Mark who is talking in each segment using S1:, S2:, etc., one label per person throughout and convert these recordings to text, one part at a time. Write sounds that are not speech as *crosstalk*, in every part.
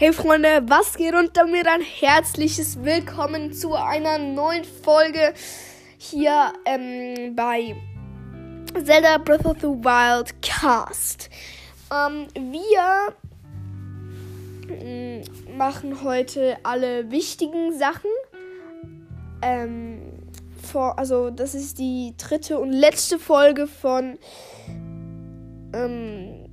S1: Hey Freunde, was geht und damit ein herzliches Willkommen zu einer neuen Folge hier ähm, bei Zelda Breath of the Wild Cast. Ähm, wir mm, machen heute alle wichtigen Sachen. Ähm, vor, also das ist die dritte und letzte Folge von ähm,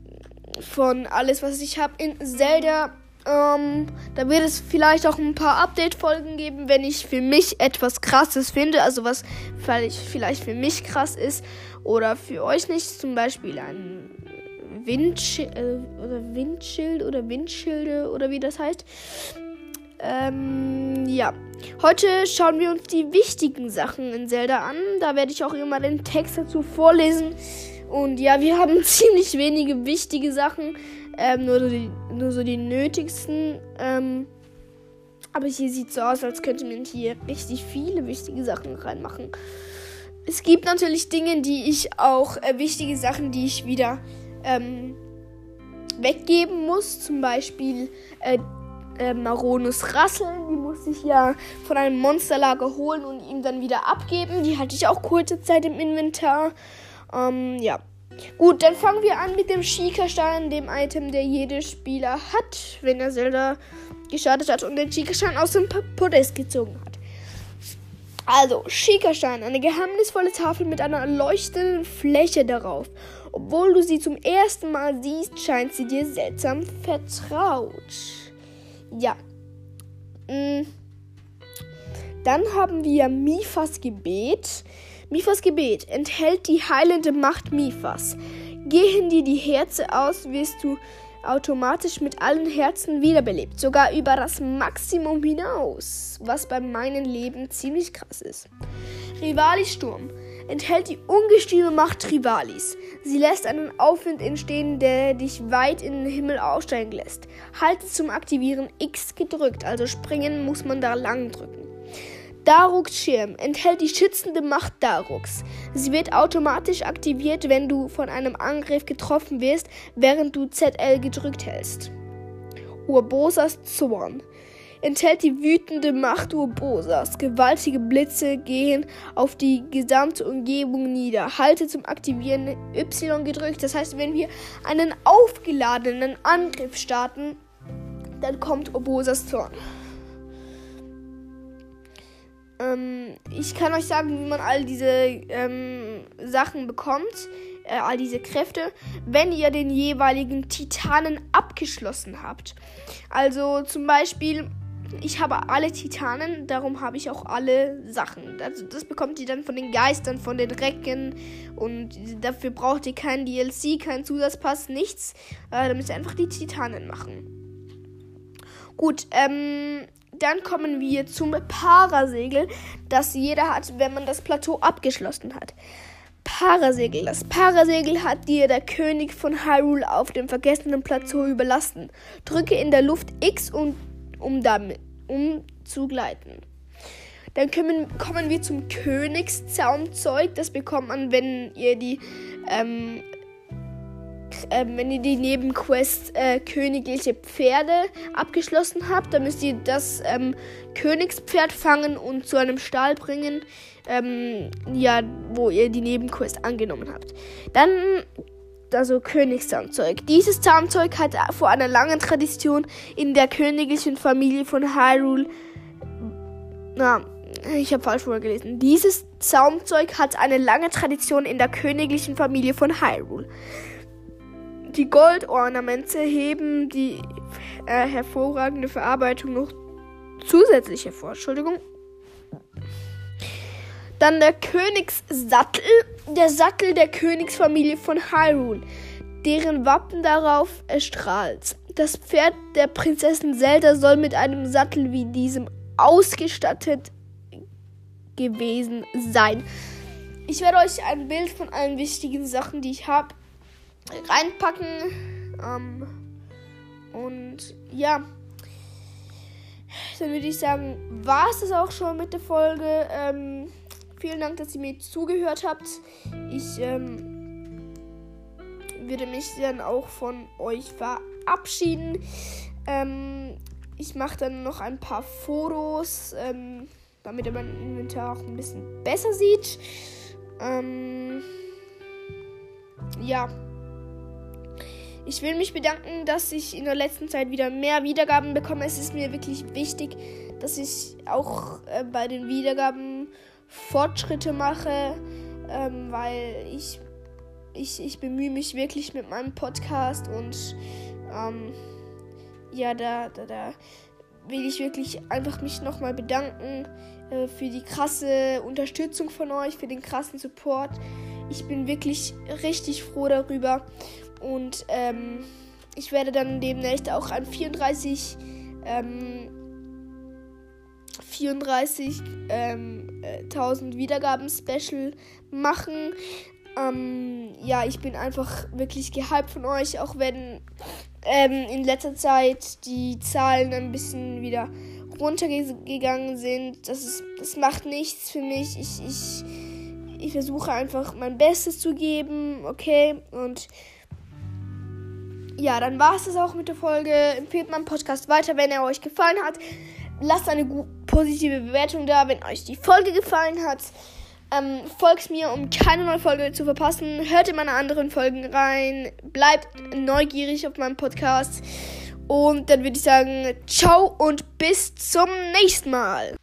S1: von alles, was ich habe in Zelda ähm, da wird es vielleicht auch ein paar Update-Folgen geben, wenn ich für mich etwas Krasses finde. Also was vielleicht für mich krass ist oder für euch nicht. Zum Beispiel ein Windschild äh, oder Windschild oder Windschilde oder wie das heißt. Ähm, ja. Heute schauen wir uns die wichtigen Sachen in Zelda an. Da werde ich auch immer den Text dazu vorlesen. Und ja, wir haben *laughs* ziemlich wenige wichtige Sachen. Ähm, nur, so die, nur so die nötigsten. Ähm, aber hier sieht so aus, als könnte man hier richtig viele wichtige Sachen reinmachen. Es gibt natürlich Dinge, die ich auch, äh, wichtige Sachen, die ich wieder ähm, weggeben muss. Zum Beispiel äh, äh, Maronus Rasseln. Die musste ich ja von einem Monsterlager holen und ihm dann wieder abgeben. Die hatte ich auch kurze Zeit im Inventar. Ähm, ja. Gut, dann fangen wir an mit dem Schika-Stein, dem Item, der jeder Spieler hat, wenn er Zelda gestartet hat und den Schika-Stein aus dem Podest gezogen hat. Also, Schika-Stein, eine geheimnisvolle Tafel mit einer leuchtenden Fläche darauf. Obwohl du sie zum ersten Mal siehst, scheint sie dir seltsam vertraut. Ja. Mm. Dann haben wir Mifas Gebet. Mifas Gebet enthält die heilende Macht Mifas. Gehen dir die Herzen aus, wirst du automatisch mit allen Herzen wiederbelebt, sogar über das Maximum hinaus, was bei meinem Leben ziemlich krass ist. Rivalis Sturm enthält die ungestüme Macht Rivalis. Sie lässt einen Aufwind entstehen, der dich weit in den Himmel aufsteigen lässt. Halte zum Aktivieren X gedrückt, also springen muss man da lang drücken. Daruks Schirm enthält die schützende Macht Daruks. Sie wird automatisch aktiviert, wenn du von einem Angriff getroffen wirst, während du ZL gedrückt hältst. Urbosas Zorn enthält die wütende Macht Urbosas. Gewaltige Blitze gehen auf die gesamte Umgebung nieder. Halte zum Aktivieren Y gedrückt. Das heißt, wenn wir einen aufgeladenen Angriff starten, dann kommt Urbosas Zorn. Ähm, ich kann euch sagen, wie man all diese ähm, Sachen bekommt, äh, all diese Kräfte, wenn ihr den jeweiligen Titanen abgeschlossen habt. Also zum Beispiel, ich habe alle Titanen, darum habe ich auch alle Sachen. Also das bekommt ihr dann von den Geistern, von den Recken und dafür braucht ihr keinen DLC, keinen Zusatzpass, nichts. Äh, da müsst ihr einfach die Titanen machen. Gut, ähm, dann kommen wir zum Parasegel, das jeder hat, wenn man das Plateau abgeschlossen hat. Parasegel. Das Parasegel hat dir der König von Hyrule auf dem vergessenen Plateau überlassen. Drücke in der Luft X, um, um, damit, um zu gleiten. Dann kommen, kommen wir zum Königszaumzeug. Das bekommt man, wenn ihr die ähm, äh, wenn ihr die Nebenquest äh, Königliche Pferde abgeschlossen habt, dann müsst ihr das ähm, Königspferd fangen und zu einem Stall bringen, ähm, ja, wo ihr die Nebenquest angenommen habt. Dann also Königszahnzeug. Dieses Zahnzeug hat vor einer langen Tradition in der königlichen Familie von Hyrule. Na, ich habe falsch vorgelesen. Dieses Zaumzeug hat eine lange Tradition in der königlichen Familie von Hyrule. Die Goldornamente heben die äh, hervorragende Verarbeitung noch zusätzlich hervor. Entschuldigung. Dann der Königssattel, der Sattel der Königsfamilie von Hyrule, deren Wappen darauf erstrahlt. Das Pferd der Prinzessin Zelda soll mit einem Sattel wie diesem ausgestattet gewesen sein. Ich werde euch ein Bild von allen wichtigen Sachen, die ich habe, reinpacken. Ähm, und ja, dann würde ich sagen, war es das auch schon mit der Folge. Ähm, vielen Dank, dass ihr mir zugehört habt. Ich ähm, würde mich dann auch von euch verabschieden. Ähm, ich mache dann noch ein paar Fotos, ähm, damit er mein Inventar auch ein bisschen besser sieht. Ähm, ja. Ich will mich bedanken, dass ich in der letzten Zeit wieder mehr Wiedergaben bekomme. Es ist mir wirklich wichtig, dass ich auch äh, bei den Wiedergaben Fortschritte mache, ähm, weil ich, ich, ich bemühe mich wirklich mit meinem Podcast und ähm, ja, da, da, da will ich wirklich einfach mich nochmal bedanken äh, für die krasse Unterstützung von euch, für den krassen Support. Ich bin wirklich richtig froh darüber. Und ähm, ich werde dann demnächst auch ein 34, ähm, 34 ähm, äh, 1000 Wiedergaben Special machen. Ähm, ja, ich bin einfach wirklich gehypt von euch, auch wenn ähm, in letzter Zeit die Zahlen ein bisschen wieder runtergegangen sind. Das, ist, das macht nichts für mich. Ich, ich, ich versuche einfach mein Bestes zu geben, okay? Und ja, dann war es das auch mit der Folge. Empfehlt meinen Podcast weiter, wenn er euch gefallen hat. Lasst eine positive Bewertung da, wenn euch die Folge gefallen hat. Ähm, folgt mir, um keine neue Folge zu verpassen. Hört in meine anderen Folgen rein. Bleibt neugierig auf meinem Podcast. Und dann würde ich sagen, ciao und bis zum nächsten Mal.